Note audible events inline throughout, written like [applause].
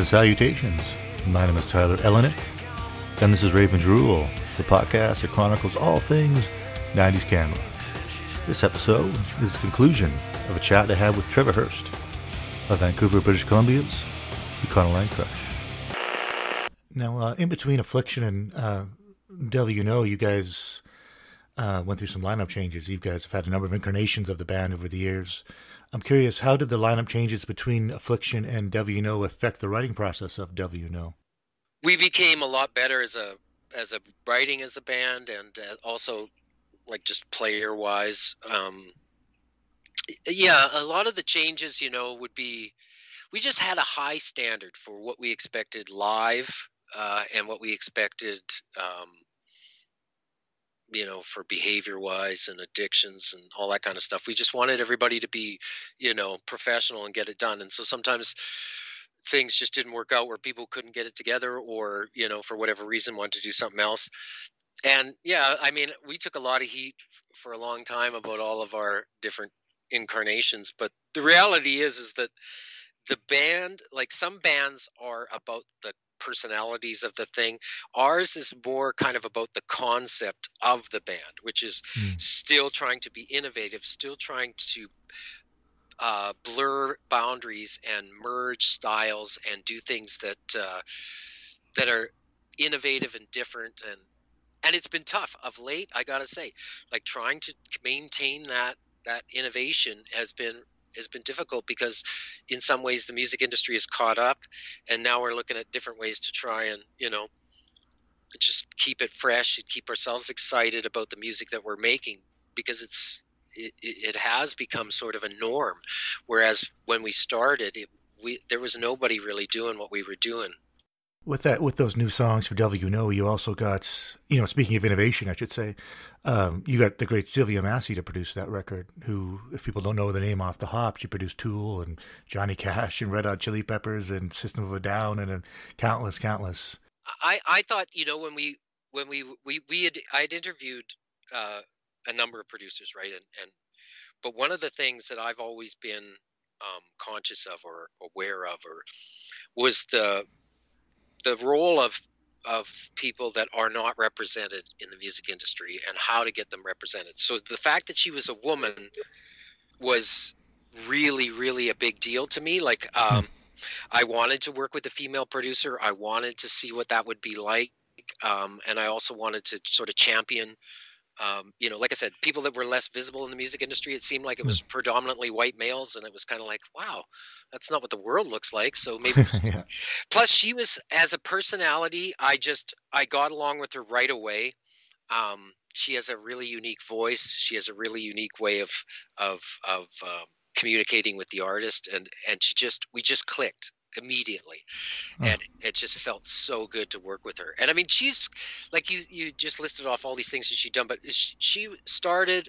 And salutations. My name is Tyler Elenick, and this is Raven's Rule, the podcast that chronicles all things 90s Canada. This episode is the conclusion of a chat I had with Trevor Hurst of Vancouver, British Columbia's Econoline Crush. Now, uh, in between Affliction and uh, Devil You Know, you guys uh, went through some lineup changes. You guys have had a number of incarnations of the band over the years. I'm curious, how did the lineup changes between Affliction and Know affect the writing process of Know? We became a lot better as a as a writing as a band, and uh, also like just player wise. Um, yeah, a lot of the changes, you know, would be we just had a high standard for what we expected live uh, and what we expected um, you know for behavior wise and addictions and all that kind of stuff. We just wanted everybody to be you know professional and get it done. And so sometimes things just didn't work out where people couldn't get it together or you know for whatever reason wanted to do something else. And yeah i mean we took a lot of heat for a long time about all of our different incarnations but the reality is is that the band like some bands are about the personalities of the thing. Ours is more kind of about the concept of the band, which is mm. still trying to be innovative, still trying to uh, blur boundaries and merge styles and do things that uh, that are innovative and different and and it's been tough of late i gotta say like trying to maintain that that innovation has been has been difficult because in some ways the music industry is caught up and now we're looking at different ways to try and you know just keep it fresh and keep ourselves excited about the music that we're making because it's it, it has become sort of a norm. Whereas when we started it we there was nobody really doing what we were doing with that, with those new songs for Devil You Know, you also got, you know, speaking of innovation, I should say, um, you got the great Sylvia Massy to produce that record. Who, if people don't know the name off the hop, she produced Tool and Johnny Cash and Red Hot Chili Peppers and System of a Down and, and countless, countless. I, I thought, you know, when we when we we we had I had interviewed uh, a number of producers, right, and and but one of the things that I've always been um, conscious of or aware of or was the the role of of people that are not represented in the music industry and how to get them represented. So the fact that she was a woman was really really a big deal to me like hmm. um, I wanted to work with a female producer. I wanted to see what that would be like. Um, and I also wanted to sort of champion um, you know, like I said, people that were less visible in the music industry, it seemed like it was hmm. predominantly white males, and it was kind of like, wow, that's not what the world looks like. So maybe. [laughs] yeah. Plus, she was as a personality, I just I got along with her right away. Um, she has a really unique voice. She has a really unique way of of of um, communicating with the artist, and and she just we just clicked immediately. Oh. and it just felt so good to work with her. And i mean she's like you you just listed off all these things that she'd done but she started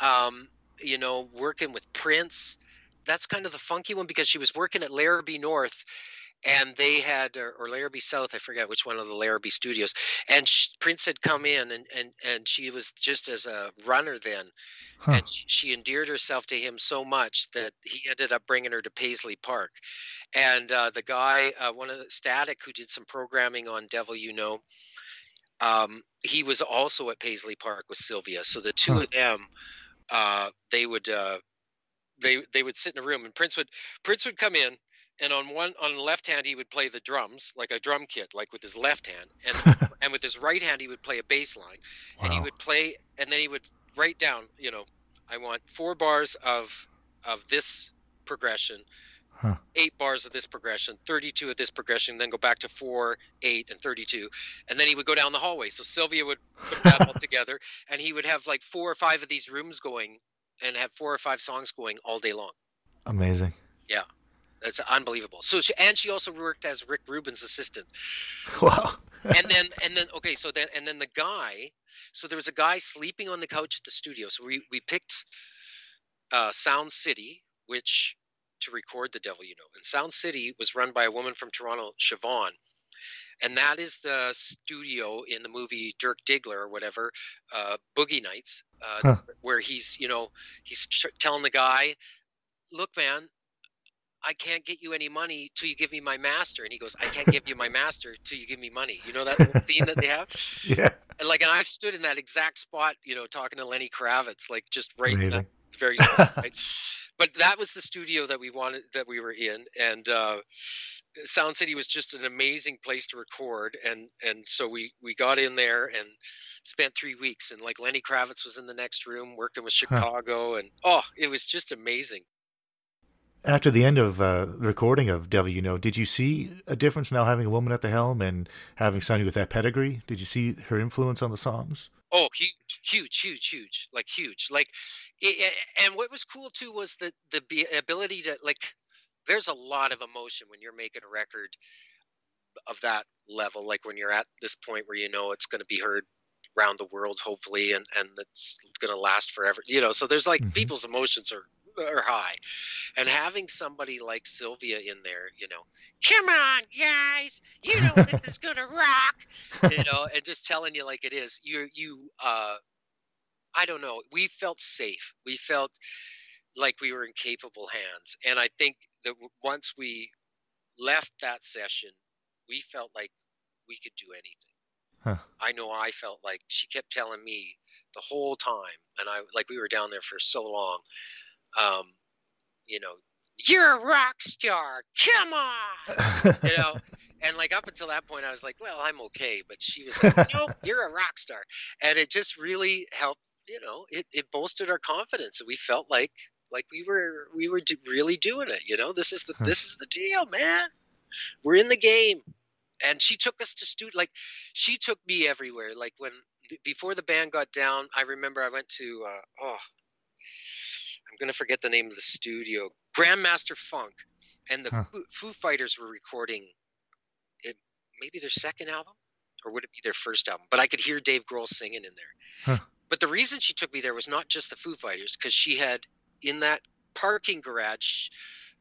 um you know working with prince. That's kind of the funky one because she was working at larrabee north and they had or, or Larrabee South, I forget which one of the Larrabee studios, and she, Prince had come in, and and and she was just as a runner then, huh. and she, she endeared herself to him so much that he ended up bringing her to Paisley Park, and uh, the guy, uh, one of the Static, who did some programming on Devil You Know. Um, he was also at Paisley Park with Sylvia, so the two huh. of them, uh, they would uh, they they would sit in a room, and Prince would Prince would come in, and on one on the left hand he would play the drums like a drum kit like with his left hand and [laughs] and with his right hand he would play a bass line wow. and he would play and then he would write down you know i want four bars of of this progression huh. eight bars of this progression 32 of this progression then go back to four eight and 32 and then he would go down the hallway so sylvia would put that all [laughs] together and he would have like four or five of these rooms going and have four or five songs going all day long amazing yeah it's unbelievable. So she and she also worked as Rick Rubin's assistant. [laughs] Wow. and then and then okay, so then and then the guy. So there was a guy sleeping on the couch at the studio. So we we picked uh, Sound City, which to record the Devil You Know, and Sound City was run by a woman from Toronto, Shivaun. And that is the studio in the movie Dirk Diggler or whatever, uh, Boogie Nights, uh, huh. where he's, you know, he's tr- telling the guy, "Look, man, I can't get you any money till you give me my master. And he goes, I can't give you my master till you give me money. You know that scene that they have? [laughs] Yeah. And like, and I've stood in that exact spot, you know, talking to Lenny Kravitz, like just right in Amazing. that very spot, right? [laughs] But that was the studio that we wanted, that we were in. And, uh, Sound City was just an amazing place to record, and and so we we got in there and spent three weeks, and like Lenny Kravitz was in the next room working with Chicago, and oh, it was just amazing. After the end of uh, the recording of Devil You Know, did you see a difference now having a woman at the helm and having somebody with that pedigree? Did you see her influence on the songs? Oh, huge, huge, huge, huge, like huge, like, it, and what was cool too was the the ability to like there's a lot of emotion when you're making a record of that level like when you're at this point where you know it's going to be heard around the world hopefully and and it's going to last forever you know so there's like Mhm. people's emotions are are high. And having somebody like sylvia in there you know come on guys you know this is going [laughs] to rock you know and just telling you like it is you you uh i don't know we felt safe. We felt like we were in capable hands. And i think that once we left that session we felt like we could do anything. Huh. i know i felt like she kept telling me the whole time and i like we were down there for so long um you know you're a rock star come on! You know? [laughs] And like up until that point i was like well i'm okay but she was like [laughs] nope you're a rock star. And it just really helped you know it, it bolstered our confidence and we felt like like we were we were do, really doing it you know? This is the this is the deal man. We're in the game. And she took us to stu like she took me everywhere. Like when before the band got down i remember i went to uh, oh i'm gonna forget the name of the studio grandmaster funk and the Huh. foo, foo fighters were recording it maybe their second album or would it be their first album but i could hear dave grohl singing in there Huh. but the reason she took me there was not just the foo fighters because she had in that parking garage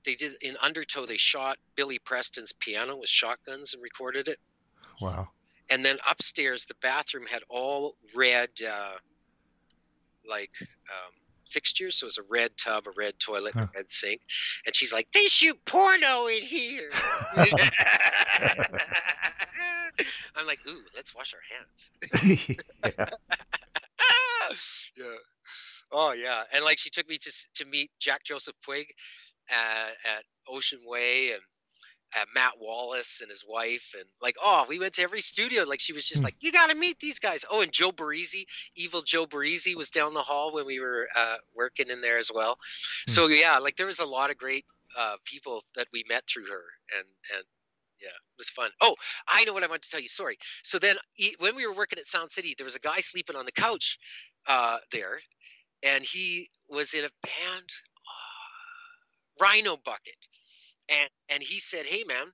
they did in undertow they shot billy preston's piano with shotguns and recorded it wow. and then upstairs the bathroom had all red uh, like um, fixtures so it was a red tub a red toilet Huh. a red sink and she's like they shoot porno in here [laughs] i'm like ooh let's wash our hands yeah. [laughs] yeah oh yeah and like she took me to to meet jack joseph puig uh, at ocean way and uh, Matt Wallace and his wife, and like, oh, we went to every studio. Like, she was just Hmm. like, you got to meet these guys. Oh, and Joe Barresi, evil Joe Barresi, was down the hall when we were uh, working in there as well. Hmm. So yeah, like there was a lot of great uh, people that we met through her, and and yeah, it was fun. Oh, I know what I want to tell you. Sorry. So then, when we were working at Sound City, there was a guy sleeping on the couch uh, there, and he was in a band, uh, Rhino Bucket, and and he said, "Hey, man,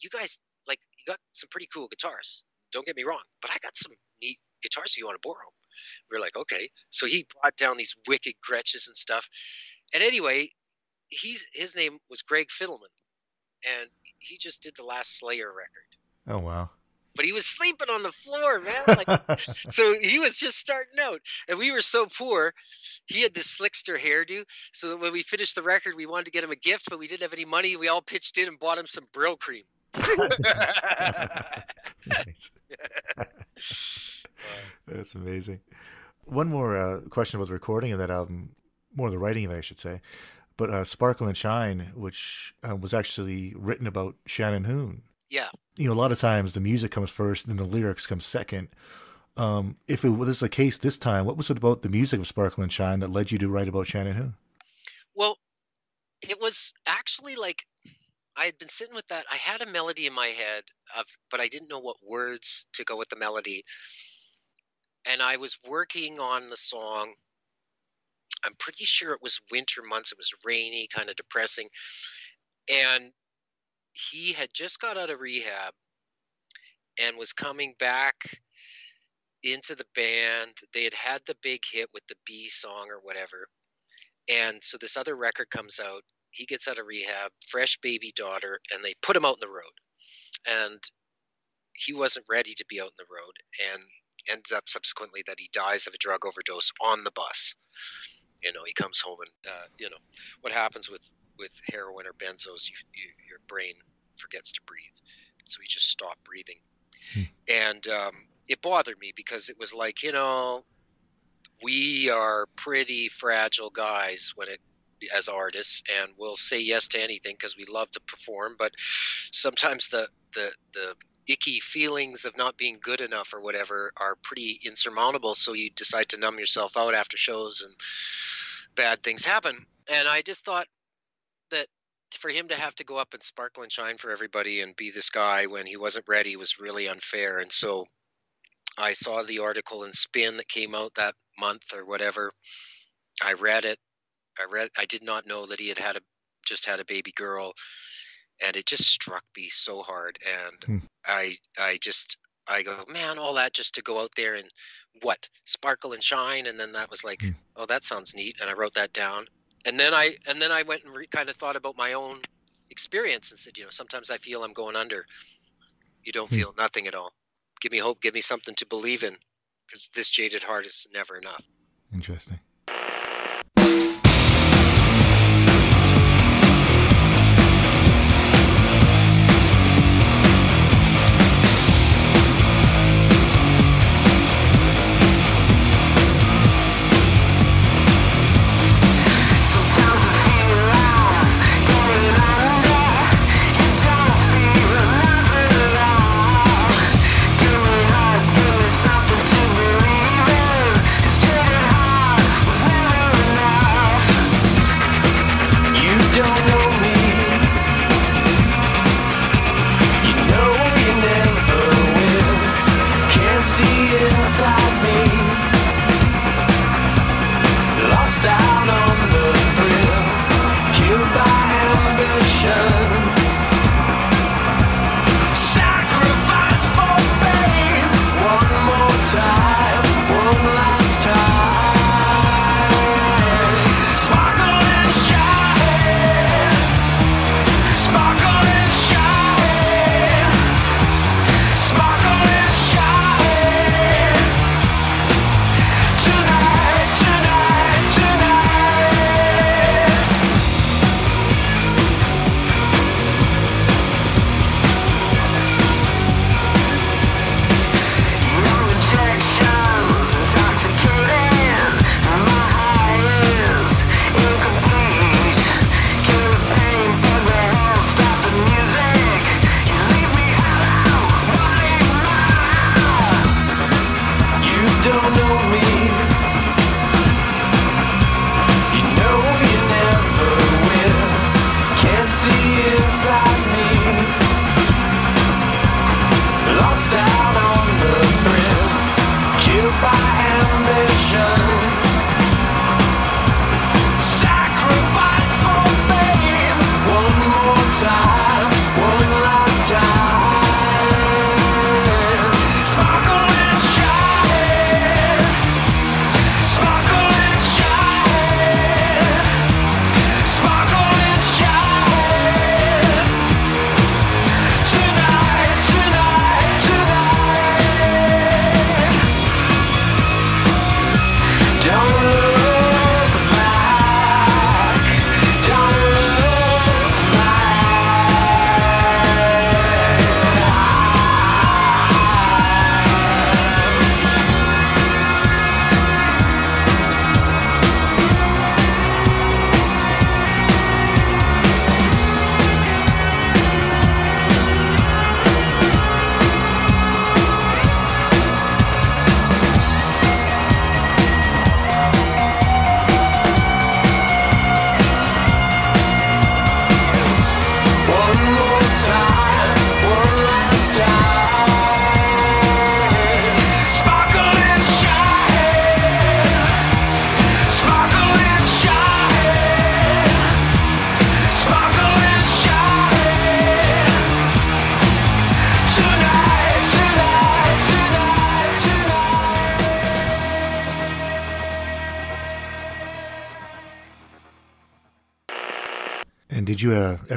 you guys like you got some pretty cool guitars. Don't get me wrong, but I got some neat guitars if you want to borrow." We're like, "Okay." So he brought down these wicked Gretsches and stuff. And anyway, he's his name was Greg Fidelman, and he just did the last Slayer record. Oh wow. But he was sleeping on the floor, man. Like, [laughs] so he was just starting out, and we were so poor. He had this slickster hairdo, so that when we finished the record, we wanted to get him a gift, but we didn't have any money. We all pitched in and bought him some Brylcreem. [laughs] That's amazing. One more uh, question about the recording of that album, more the writing of it, I should say. But uh, Sparkle and Shine, which uh, was actually written about Shannon Hoon. Yeah, You know, a lot of times the music comes first, and then the lyrics come second. Um, if it was the case this time, what was it about the music of Sparkle and Shine that led you to write about Shannon Hoon? Well, it was actually like I had been sitting with that. I had a melody in my head of, but I didn't know what words to go with the melody. And I was working on the song. I'm pretty sure it was winter months. It was rainy, kind of depressing. And he had just got out of rehab and was coming back into the band. They had had the big hit with the B song or whatever. And so this other record comes out. He gets out of rehab, fresh baby daughter, and they put him out in the road. And he wasn't ready to be out in the road and ends up subsequently that he dies of a drug overdose on the bus. You know, he comes home and, uh, you know, what happens with with heroin or benzos, you, you, your brain forgets to breathe, so you just stop breathing. Hmm. And um, it bothered me because it was like you know we are pretty fragile guys when it as artists and we'll say yes to anything because we love to perform but sometimes the the the icky feelings of not being good enough or whatever are pretty insurmountable so you decide to numb yourself out after shows and bad things happen and i just thought that for him to have to go up and sparkle and shine for everybody and be this guy when he wasn't ready was really unfair. And so i saw the article in spin that came out that month or whatever. I read it. I read i did not know that he had had a just had a baby girl. And it just struck me so hard. And hmm. i i just i go man all that just to go out there and what? Sparkle and shine? And then that was like hmm. oh that sounds neat. And i wrote that down and then i and then i went and re- kind of thought about my own experience and said you know sometimes i feel i'm going under. You don't hmm. feel nothing at all. Give me hope give me something to believe in because this jaded heart is never enough. Interesting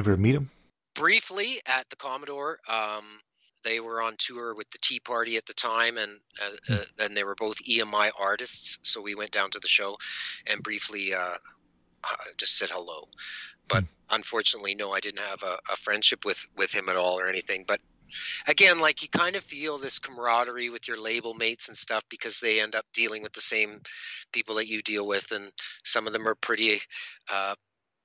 ever meet him? Briefly at the Commodore. Um, they were on tour with the Tea Party at the time, and uh, uh, and they were both EMI artists. So we went down to the show, and briefly, uh, uh, just said hello. But mm. unfortunately, no, I didn't have a, a friendship with with him at all or anything. But again, like you kind of feel this camaraderie with your label mates and stuff because they end up dealing with the same people that you deal with, and some of them are pretty uh,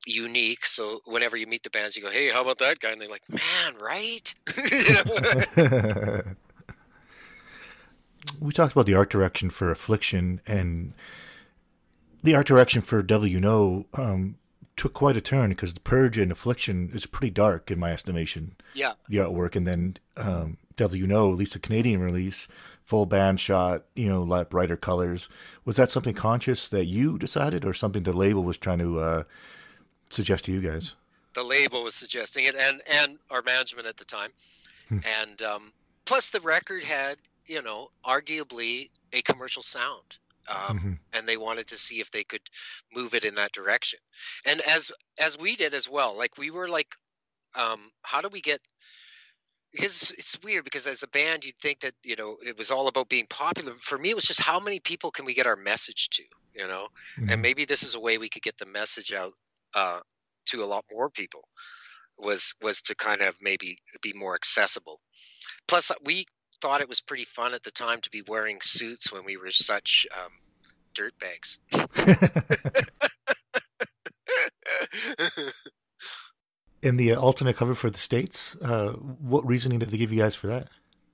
unique. So whenever you meet the bands, you go, "Hey, how about that guy?" And they're like, "Man, right?" [laughs] [laughs] we talked about the art direction for Affliction and the art direction for Devil You Know um, took quite a turn because the Purge and Affliction is pretty dark in my estimation. Yeah, the artwork, and then um, Devil You Know, at least the Canadian release, full band shot, you know, like brighter colors. Was that something conscious that you decided, or something the label was trying to uh, suggest to you guys? The label was suggesting it, and and our management at the time, hmm. and um, plus the record had you know arguably a commercial sound. Um, mm-hmm. and they wanted to see if they could move it in that direction and as as we did as well like we were like um, how do we get because it's weird because as a band you'd think that you know it was all about being popular for me it was just how many people can we get our message to you know mm-hmm. and maybe this is a way we could get the message out uh, to a lot more people was was to kind of maybe be more accessible. Plus we thought it was pretty fun at the time to be wearing suits when we were such um, dirtbags [laughs] in the alternate cover for the states uh, what reasoning did they give you guys for that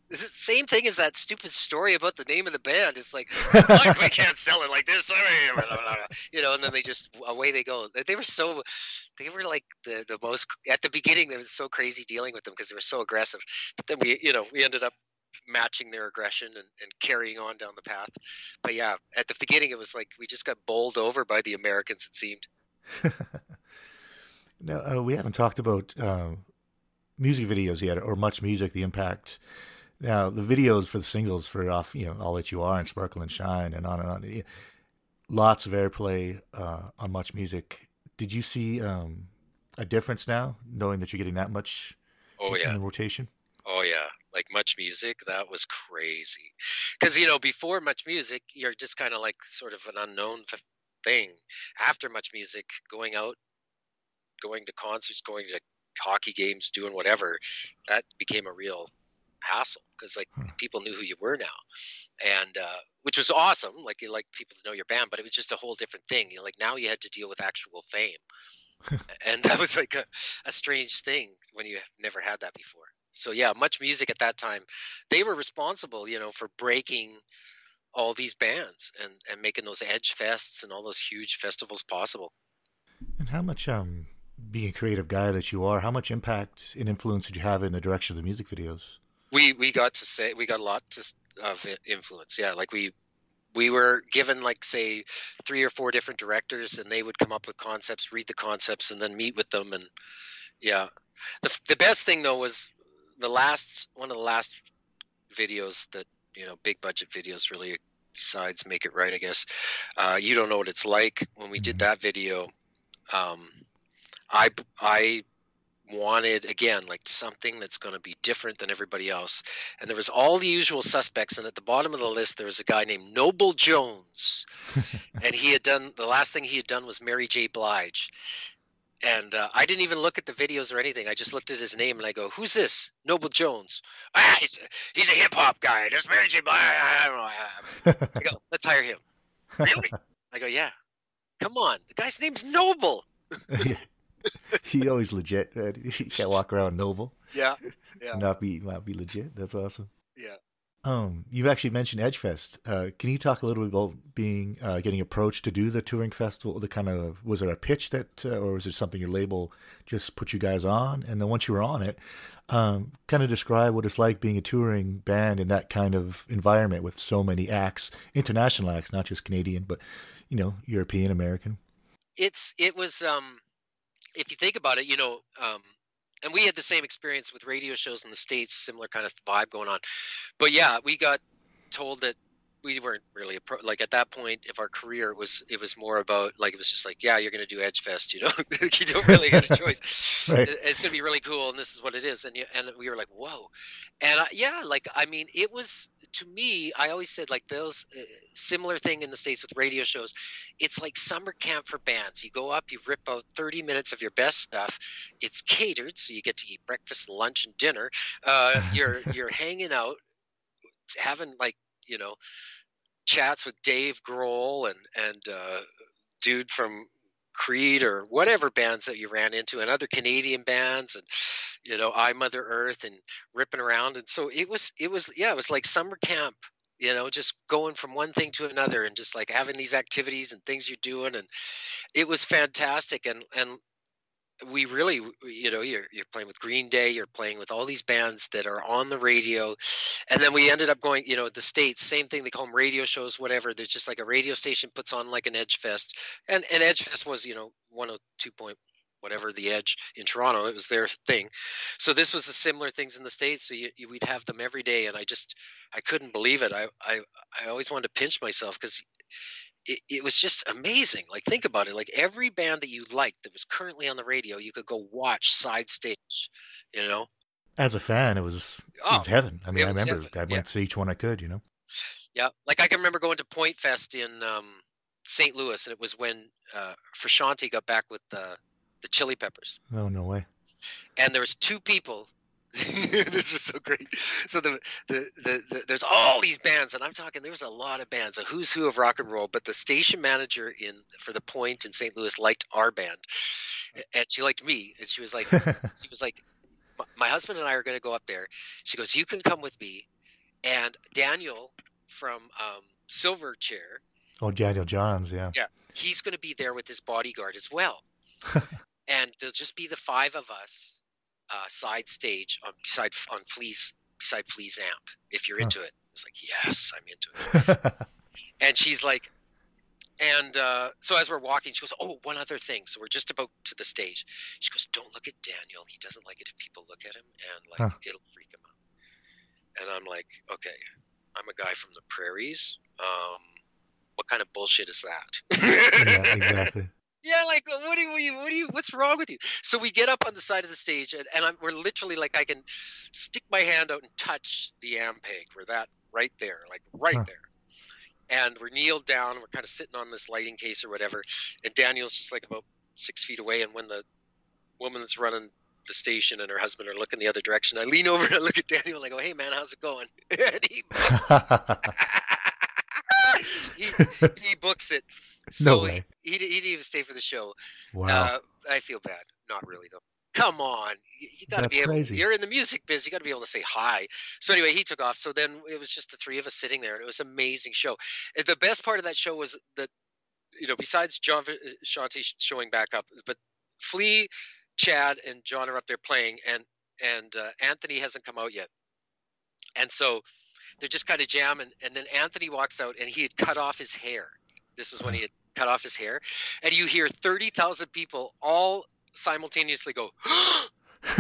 it's the same thing as that stupid story about the name of the band. It's like, [laughs] like we can't sell it like this, [laughs] you know. And then they just away they go. They were so, they were like the the most at the beginning. It was so crazy dealing with them because they were so aggressive. But then we, you know, we ended up matching their aggression and, and carrying on down the path. But yeah, at the beginning it was like we just got bowled over by the Americans. It seemed. [laughs] now uh, we haven't talked about uh, music videos yet, or much music. The impact now, the videos for the singles for off, you know, All That You Are and Sparkle and Shine and on and on. Lots of airplay uh, on Much Music. Did you see um, a difference now, knowing that you're getting that much oh, yeah. in the rotation? Oh, yeah. Like Much Music, that was crazy. Because, you know, before Much Music, you're just kind of like sort of an unknown thing. After Much Music, going out, going to concerts, going to hockey games, doing whatever, that became a real hassle because like hmm. people knew who you were now, and uh, which was awesome. Like you like people to know your band, but it was just a whole different thing. You know, like now you had to deal with actual fame, [laughs] and that was like a, a strange thing when you never had that before. So yeah, much music at that time, they were responsible, you know, for breaking all these bands and and making those Edgefests and all those huge festivals possible. And how much um being a creative guy that you are, how much impact and influence did you have in the direction of the music videos? We we got to say we got a lot to, of influence. Yeah, like we we were given like say three or four different directors, and they would come up with concepts, read the concepts, and then meet with them. And yeah, the the best thing though was the last one of the last videos that you know big budget videos really besides make it right i guess uh, you don't know what it's like when we did mm-hmm. that video um, i i wanted again like something that's going to be different than everybody else. And there was all the usual suspects and at the bottom of the list there was a guy named noble jones. [laughs] And he had done the last thing he had done was mary j. Blige. And uh, i didn't even look at the videos or anything. I just looked at his name and i go who's this? Noble jones. Ah he's a, he's a hip-hop guy. There's mary j. Blige. I don't know. I go let's hire him. [laughs] Really? I go yeah. Come on. The guy's name's noble [laughs] [laughs] he always legit. Man. [laughs] He can't walk around noble. Yeah, yeah. [laughs] Not be not be legit. That's awesome. Yeah. Um, you've actually mentioned Edgefest. Uh, can you talk a little bit about being uh, getting approached to do the touring festival? The kind of was there a pitch that, uh, or was it something your label just put you guys on? And then once you were on it, um, kind of describe what it's like being a touring band in that kind of environment with so many acts, international acts, not just Canadian, but you know, European, American. It's it was um if you think about it, you know, um, and we had the same experience with radio shows in the states, similar kind of vibe going on. But yeah, we got told that we weren't really a pro, like at that point of our career it was it was more about like it was just like yeah you're going to do Edgefest you know [laughs] you don't really get a [laughs] choice right. it's going to be really cool and this is what it is and you, and we were like whoa and I, yeah like i mean it was to me, I always said like those uh, similar thing in the states with radio shows. It's like summer camp for bands. You go up, you rip out 30 minutes of your best stuff. It's catered, so you get to eat breakfast, lunch, and dinner. Uh, [laughs] you're you're hanging out, having like you know chats with Dave Grohl and and uh, dude from Creed or whatever bands that you ran into and other Canadian bands and you know I Mother Earth and ripping around. And so it was it was yeah it was like summer camp you know just going from one thing to another and just like having these activities and things you're doing. And it was fantastic. And and we really you know you're you're playing with Green Day you're playing with all these bands that are on the radio and then we ended up going you know the states same thing they call them radio shows whatever there's just like a radio station puts on like an Edgefest and and Edgefest was you know 102 point whatever the edge in Toronto it was their thing. So this was the similar things in the states so you, you, we'd have them every day and I just I couldn't believe it I I I always wanted to pinch myself cuz it, it, was just amazing. Like think about it. Like every band that you liked that was currently on the radio, you could go watch side stage. You know. As a fan, it was, oh, it was heaven. I mean, I remember heaven. I went yeah. to each one I could. You know. Yeah, like I can remember going to Point Fest in um, St. Louis, and it was when uh, Frusciante got back with the the Chili Peppers. Oh no way! And there was two people [laughs] this was so great. So the, the, the the there's all these bands, and I'm talking there was a lot of bands, a who's who of rock and roll. But the station manager in for the Point in St. Louis liked our band, and she liked me, and she was like, [laughs] she was like, my husband and I are going to go up there. She goes, you can come with me, and Daniel from um, Silverchair. Oh, Daniel Johns, yeah. Yeah, he's going to be there with his bodyguard as well, [laughs] and there'll just be the five of us uh, side stage on beside on Flea's beside Flea's amp. If you're huh. into it, it's like yes, I'm into it. [laughs] and she's like, and uh, so as we're walking, she goes, "Oh, one other thing." So we're just about to the stage. She goes, "Don't look at Daniel. He doesn't like it if people look at him, and like huh. it'll freak him out." And I'm like, "Okay, I'm a guy from the prairies. Um, what kind of bullshit is that?" yeah, exactly. [laughs] Yeah, like what do you, what do you, what's wrong with you? So we get up on the side of the stage, and, and I'm, we're literally like I can stick my hand out and touch the ampeg. We're that right there, like right huh. there. And we're kneeled down. We're kind of sitting on this lighting case or whatever. And Daniel's just like about six feet away. And when the woman that's running the station and her husband are looking the other direction, I lean [laughs] over and I look at Daniel and I go, "Hey man, how's it going?" [laughs] and he, [laughs] he, he books it [laughs] so no way. He, he, he, didn't even stay for the show. Wow. Uh, I feel bad. Not really though. Come on, you, you got to be able. Crazy. You're in the music biz. You got to be able to say hi. So anyway, he took off. So then it was just the three of us sitting there, and it was an amazing show. And the best part of that show was that, you know, besides John Frusciante showing back up, but Flea, Chad, and John are up there playing, and and uh, Anthony hasn't come out yet, and so they're just kind of jamming. And then Anthony walks out, and he had cut off his hair this was when he had cut off his hair, and you hear thirty thousand people all simultaneously go. [gasps] [laughs]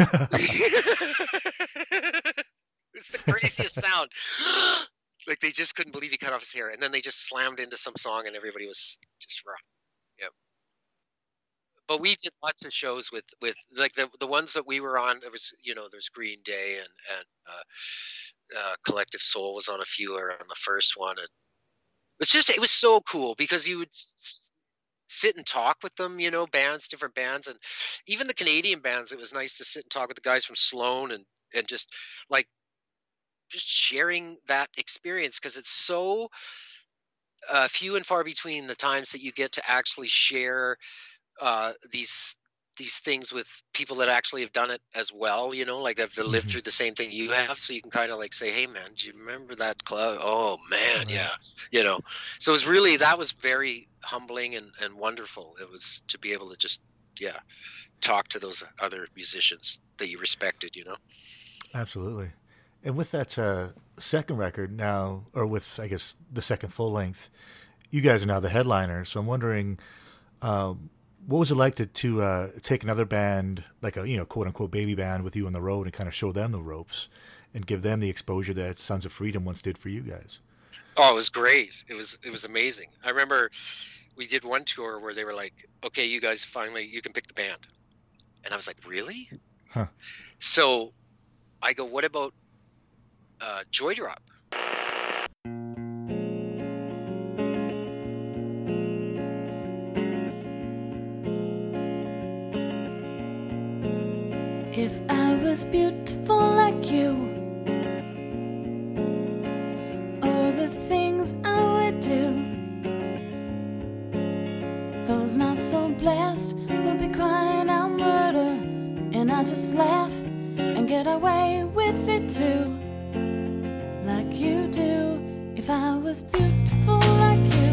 it's the craziest sound. [gasps] like they just couldn't believe he cut off his hair, and then they just slammed into some song, and everybody was just rough. Yep. But we did lots of shows with with like the the ones that we were on. There was you know there's Green Day and and uh, uh, Collective Soul was on a few or on the first one, and was just it was so cool because you would sit and talk with them, you know, bands, different bands, and even the Canadian bands. It was nice to sit and talk with the guys from Sloan and and just like just sharing that experience because it's so uh, few and far between the times that you get to actually share uh, these these things with people that actually have done it as well, you know, like they've lived mm-hmm. through the same thing you have. So you can kind of like say, Hey man, do you remember that club? Oh man. Yeah. You know, so it was really, that was very humbling and, and wonderful. It was to be able to just, yeah, talk to those other musicians that you respected, you know? Absolutely. And with that uh, second record now, or with, I guess, the second full length, you guys are now the headliner. So I'm wondering, um, what was it like to to uh, take another band, like a you know quote unquote baby band, with you on the road and kind of show them the ropes and give them the exposure that Sons of Freedom once did for you guys? Oh, it was great. It was it was amazing. I remember we did one tour where they were like, "Okay, you guys finally you can pick the band," and I was like, "Really?" Huh. So I go, "What about uh, Joy Drop?" Was beautiful like you, all the things I would do, those not so blessed will be crying out murder, and I just laugh and get away with it too, like you do. If I was beautiful like you,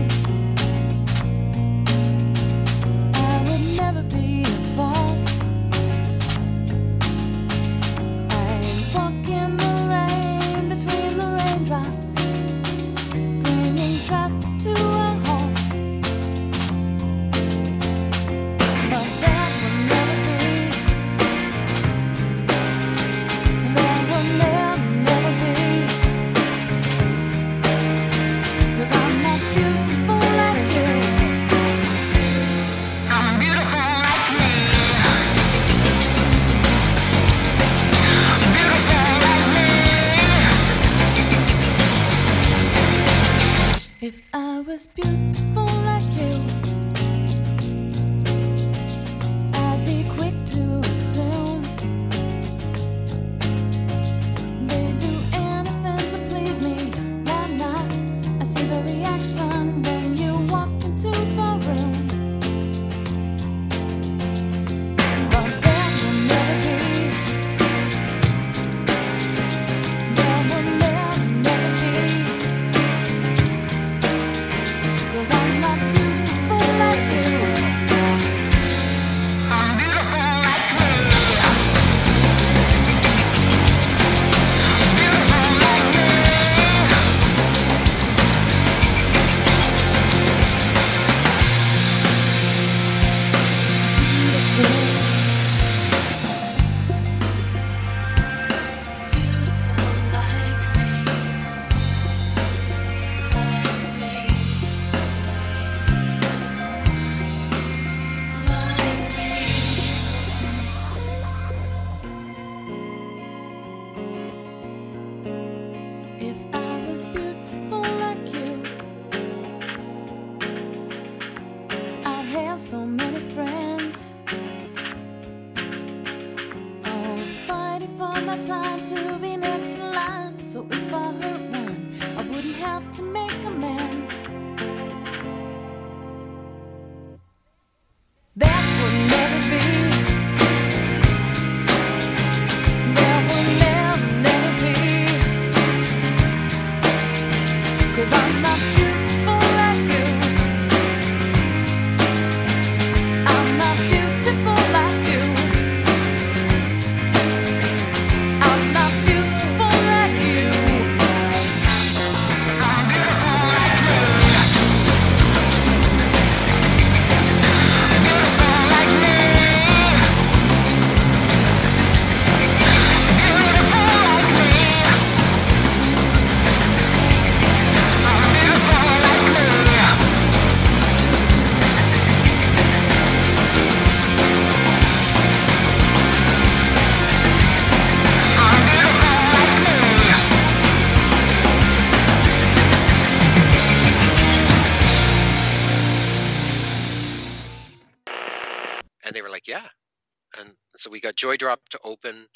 Joy Drop to open,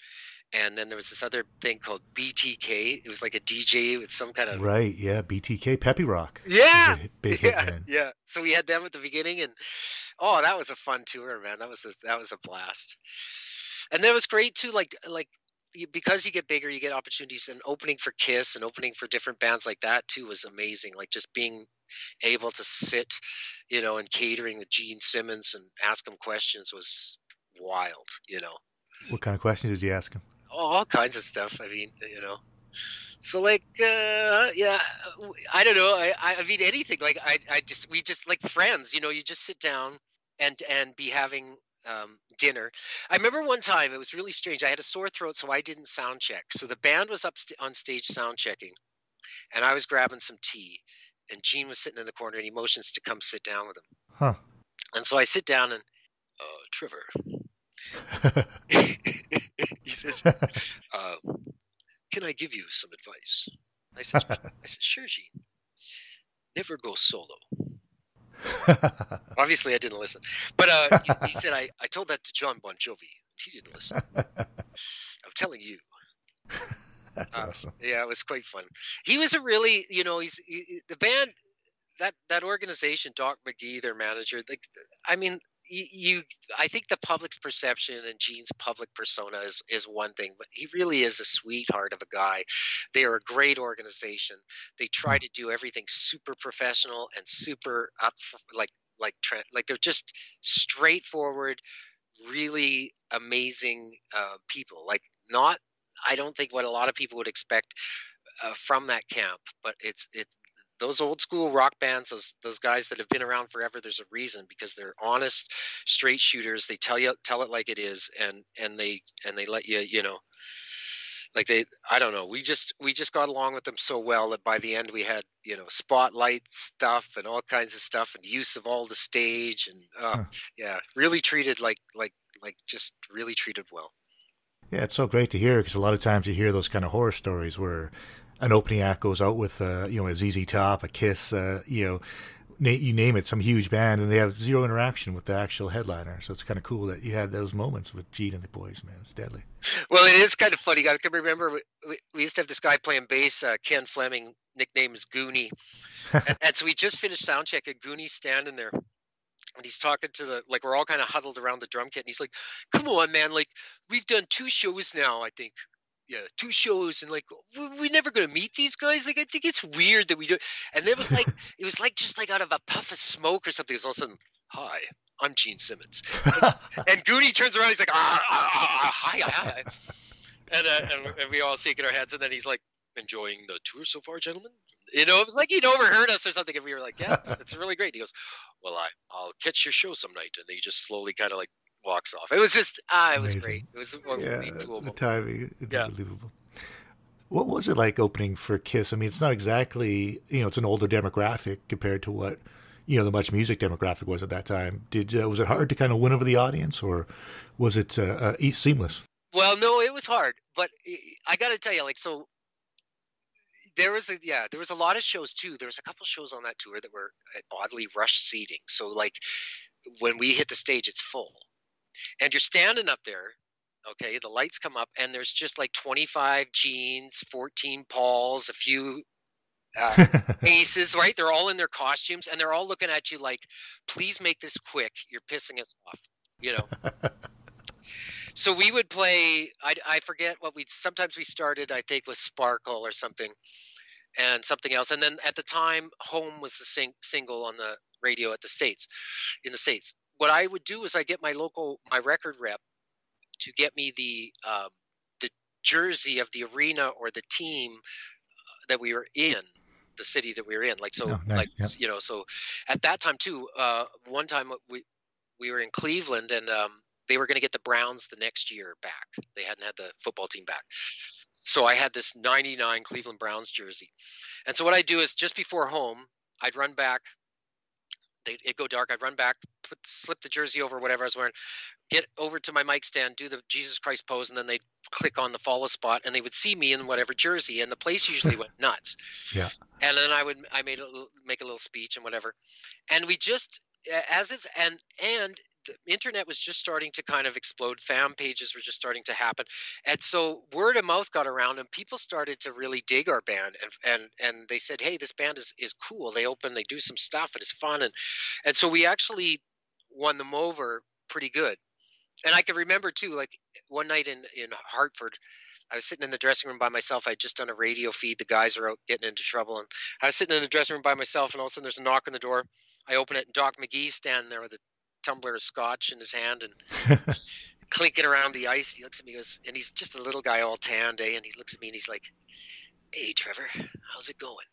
and then there was this other thing called BTK. It was like a DJ with some kind of Right, yeah. BTK, Peppy Rock. yeah, big [laughs] hit yeah, then. yeah. So we had them at the beginning, and oh, that was a fun tour, man. That was a, that was a blast. And that was great too, like like because you get bigger, you get opportunities, and opening for Kiss and opening for different bands like that too was amazing. Like just being able to sit, you know, and catering with Gene Simmons and ask him questions was wild, you know. What kind of questions did you ask him? all, all kinds of stuff. I mean, you know. So like, uh, yeah, I don't know. I, I I mean, anything. Like, I, I just, we just like friends. You know, you just sit down and and be having um, dinner. I remember one time it was really strange. I had a sore throat, so I didn't sound check. So the band was up st- on stage sound checking, and I was grabbing some tea, and Gene was sitting in the corner, and he motions to come sit down with him. Huh. And so I sit down and, uh, Trevor, [laughs] he says, uh, "Can I give you some advice?" I said, [laughs] "I said, sure, Gene. Never go solo." [laughs] Obviously, I didn't listen, but uh, he, he said, I, "I told that to John Bon Jovi. He didn't listen. I'm telling you. That's Uh, awesome. Yeah, it was quite fun. He was a really, you know, he's he, he- the band that that organization, Doc McGhee, their manager. Like, I mean, you, you I think the public's perception and Gene's public persona is is one thing, but he really is a sweetheart of a guy. They are a great organization. They try to do everything super professional and super up, for, like like like they're just straightforward, really amazing uh, people. Like not I don't think what a lot of people would expect uh, from that camp, but it's it those old school rock bands, those those guys that have been around forever. There's a reason because they're honest, straight shooters. They tell you tell it like it is, and and they and they let you you know. Like they, I don't know. We just we just got along with them so well that by the end we had you know spotlight stuff and all kinds of stuff and use of all the stage and uh, Huh. yeah, really treated like like like just really treated well. Yeah, it's so great to hear because a lot of times you hear those kind of horror stories where an opening act goes out with, uh, you know, a ZZ Top, a Kiss, uh, you know, na- you name it, some huge band, and they have zero interaction with the actual headliner. So it's kind of cool that you had those moments with Gene and the boys, man. It's deadly. Well, it is kind of funny. I can remember we, we, used to have this guy playing bass, uh, Ken Fleming, nickname is Goonie. [laughs] and, and so we just finished sound check, and Goonie's standing there. And he's talking to the, like, we're all kind of huddled around the drum kit. And he's like, come on, man. Like, we've done two shows now, I think. Yeah, two shows. And, like, we- we're never going to meet these guys. Like, I think it's weird that we do. And it was like, [laughs] it was like just like out of a puff of smoke or something. It's all of a sudden, hi, I'm Gene Simmons. And [laughs] Goonie turns around. He's like, ah, ah, ah, ah, hi, hi, hi. [laughs] And, uh, and, and we all shaking our heads. And then he's like, enjoying the tour so far, gentlemen? You know, it was like he'd overheard us or something. And we were like, yeah, it's, it's really great. He goes, well, I, I'll catch your show some night. And he just slowly kind of like walks off. It was just, ah, it was Amazing. great. It was one yeah, really cool the moment. timing, Yeah. unbelievable. What was it like opening for Kiss? I mean, it's not exactly, you know, it's an older demographic compared to what, you know, the Much Music demographic was at that time. Did uh, was it hard to kind of win over the audience, or was it uh, uh, e- seamless? Well, no, it was hard, but I- I got to tell you, like, so there was a yeah, there was a lot of shows too. There was a couple shows on that tour that were at oddly rushed seating. So like when we hit the stage, it's full, and you're standing up there. Okay, the lights come up, and there's just like 25 jeans, 14 Pauls, a few uh, [laughs] aces, right? They're all in their costumes, and they're all looking at you like, "Please make this quick. You're pissing us off." You know. [laughs] so we would play. I, I forget what we. Sometimes we started. I think with Sparkle or something, and something else. And then at the time, Home was the sing, single on the radio at the states, in the states. What I would do is I get my local my record rep to get me the um, the jersey of the arena or the team uh, that we were in the city that we were in like so Oh, nice, like yeah. you know so at that time too uh one time we we were in cleveland and um they were going to get the browns the next year back. They hadn't had the football team back. So i had this 99 cleveland browns jersey. And so what i do is just before home i'd run back. They it go dark. I'd run back put slip the jersey over whatever i was wearing get over to my mic stand do the jesus christ pose and then they'd click on the follow spot and they would see me in whatever jersey and the place usually [laughs] went nuts. Yeah. and then i would i made a little, make a little speech and whatever. And we just as it's and and the internet was just starting to kind of explode. Fan pages were just starting to happen. And so word of mouth got around and people started to really dig our band and and and they said hey this band is is cool. They open they do some stuff and it's fun. And and so we actually won them over pretty good and i can remember too like one night in in hartford I was sitting in the dressing room by myself. I'd just done a radio feed. The guys are out getting into trouble, and I was sitting in the dressing room by myself. And all of a sudden, there's a knock on the door. I open it, and Doc McGhee's standing there with a tumbler of scotch in his hand and [laughs] clinking around the ice. He looks at me, goes, and he's just a little guy, all tanned, eh? And he looks at me, and he's like, "Hey, Trevor, how's it going?"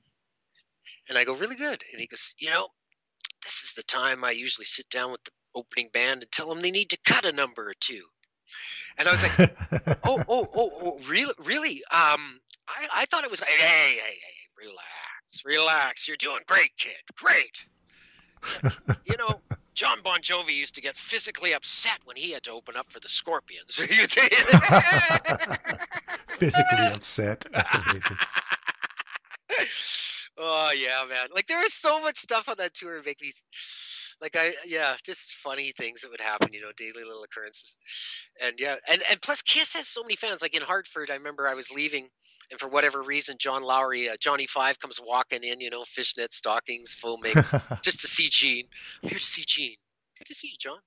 And I go, "Really good." And he goes, "You know, this is the time I usually sit down with the opening band and tell them they need to cut a number or two. And I was like, [laughs] oh, oh, oh, oh, really, really? Um, I, I thought it was. Hey, hey, hey, hey, relax, relax. You're doing great, kid. Great. you know, John Bon Jovi used to get physically upset when he had to open up for the Scorpions. [laughs] Physically upset. That's amazing. [laughs] oh yeah, man. Like there was so much stuff on that tour make me like I yeah, just funny things that would happen, you know, daily little occurrences. And yeah, and and plus Kiss has so many fans. Like in Hartford, I remember I was leaving, and for whatever reason, John Lowery, uh, Johnny Five comes walking in, you know, fishnet stockings, full makeup, [laughs] just to see Gene. I'm here to see Gene. Good to see you, John.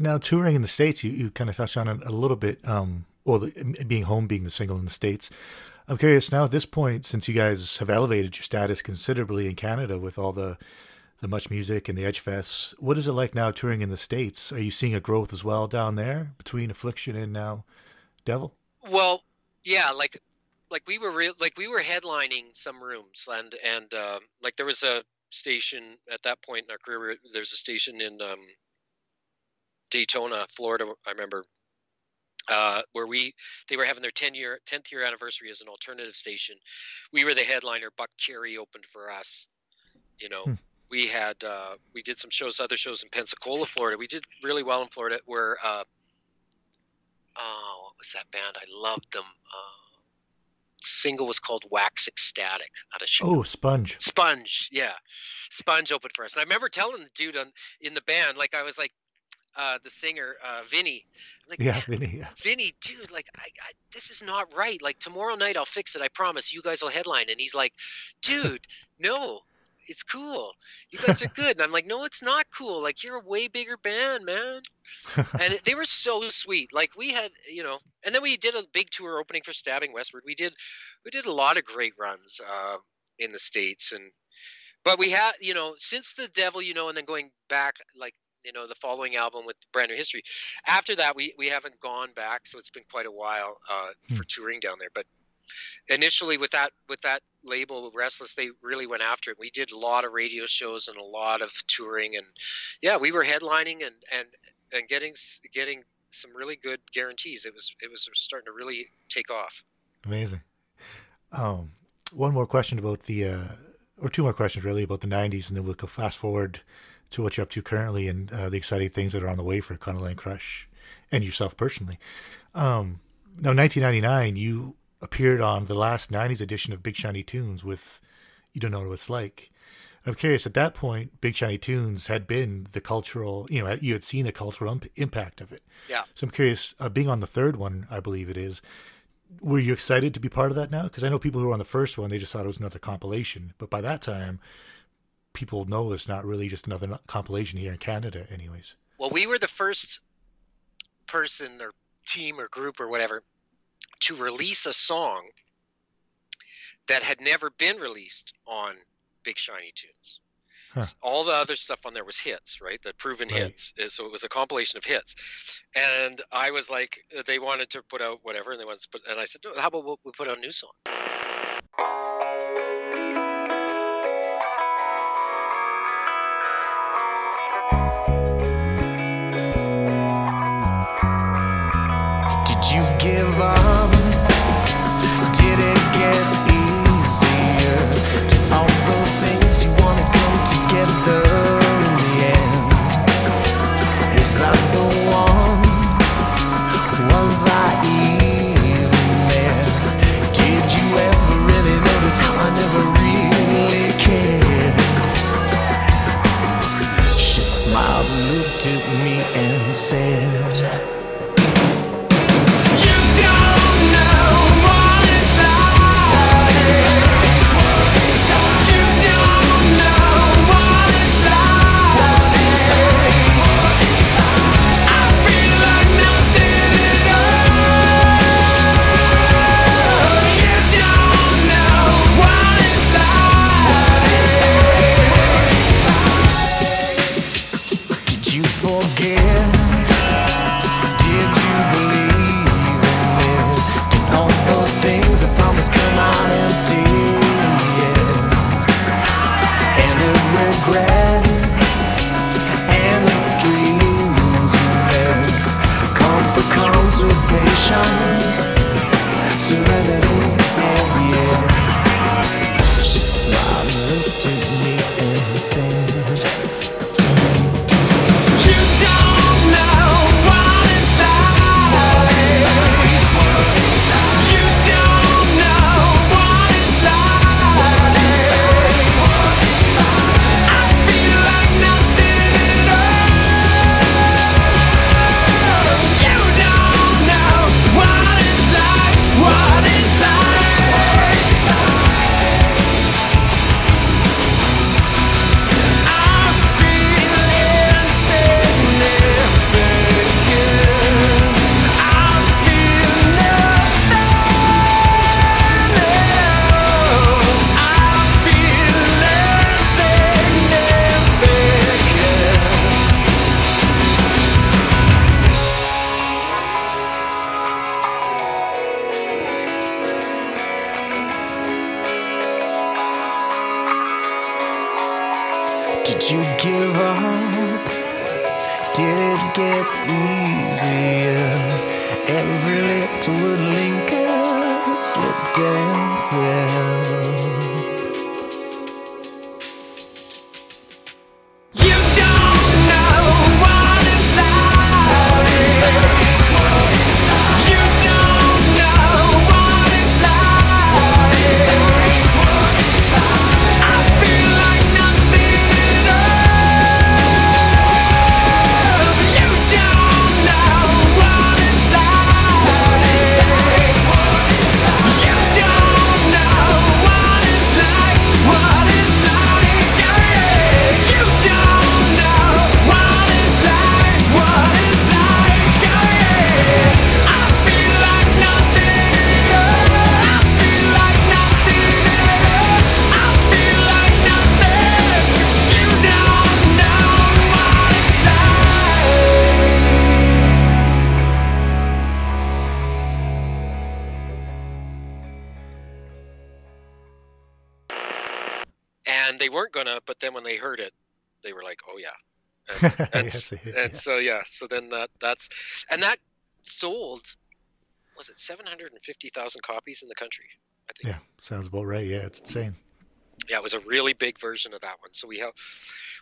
Now touring in the states, you, you kind of touched on it a little bit. Um, well, the, being home, being the single in the states. I'm curious now at this point, since you guys have elevated your status considerably in Canada with all the the much music and the Edgefests, what is it like now touring in the states? Are you seeing a growth as well down there between Affliction and now Devil? Well, yeah, like like we were re- like we were headlining some rooms and and uh, like there was a station at that point in our career. There's a station in um, Daytona, Florida. I remember uh, where we they were having their 10 year 10th year anniversary as an alternative station. We were the headliner. Buckcherry opened for us. You know, hmm. we had uh, we did some shows, other shows in Pensacola, Florida. We did really well in Florida. Where uh, oh, what was that band? I loved them. Uh, single was called Wax Ecstatic out of Chicago. Oh, Sponge. Sponge, yeah. Sponge opened for us. And I remember telling the dude on in the band, like I was like, uh, the singer uh, Vinny. Like, yeah, Vinny. Yeah. Vinny, dude, like, I, I, this is not right. Like tomorrow night, I'll fix it. I promise. You guys will headline. And he's like, dude, [laughs] no, it's cool. You guys are good. And I'm like, no, it's not cool. Like you're a way bigger band, man. and it, they were so sweet. Like we had, you know, and then we did a big tour opening for Stabbing Westward. We did, we did a lot of great runs uh, in the states and. But we had, you know, since the devil, you know, and then going back like you know the following album with brand new history. After that we we haven't gone back so it's been quite a while uh, hmm. for touring down there. But initially with that with that label restless they really went after it. We did a lot of radio shows and a lot of touring and yeah we were headlining and and and getting getting some really good guarantees. It was it was starting to really take off. Amazing. Um one more question about the uh or two more questions really about the 90s and then we'll go fast forward to what you're up to currently and uh, the exciting things that are on the way for Econoline Crush and yourself personally. Um, now, 1999, you appeared on the last 90s edition of Big Shiny Tunes with You Don't Know What It's Like. I'm curious, at that point, Big Shiny Tunes had been the cultural, you know, you had seen the cultural imp- impact of it. Yeah. So I'm curious, uh, being on the third one, I believe it is, were you excited to be part of that now? Because I know people who were on the first one, they just thought it was another compilation. But by that time, people know it's not really just another compilation here in Canada, anyways. Well, we were the first person or team or group or whatever to release a song that had never been released on Big Shiny Tunes. Huh. All the other stuff on there was hits, right? The proven right. hits. Uh, so it was a compilation of hits. And I was like, uh, they wanted to put out whatever, and they wanted to put, and I said, no, how about we put out a new song? Yeah and, and, Yes, and yeah. so yeah so then that that's and that sold was it 750,000 copies in the country i think Yeah, sounds about right. Yeah, it's insane. yeah it was a really big version of that one so we have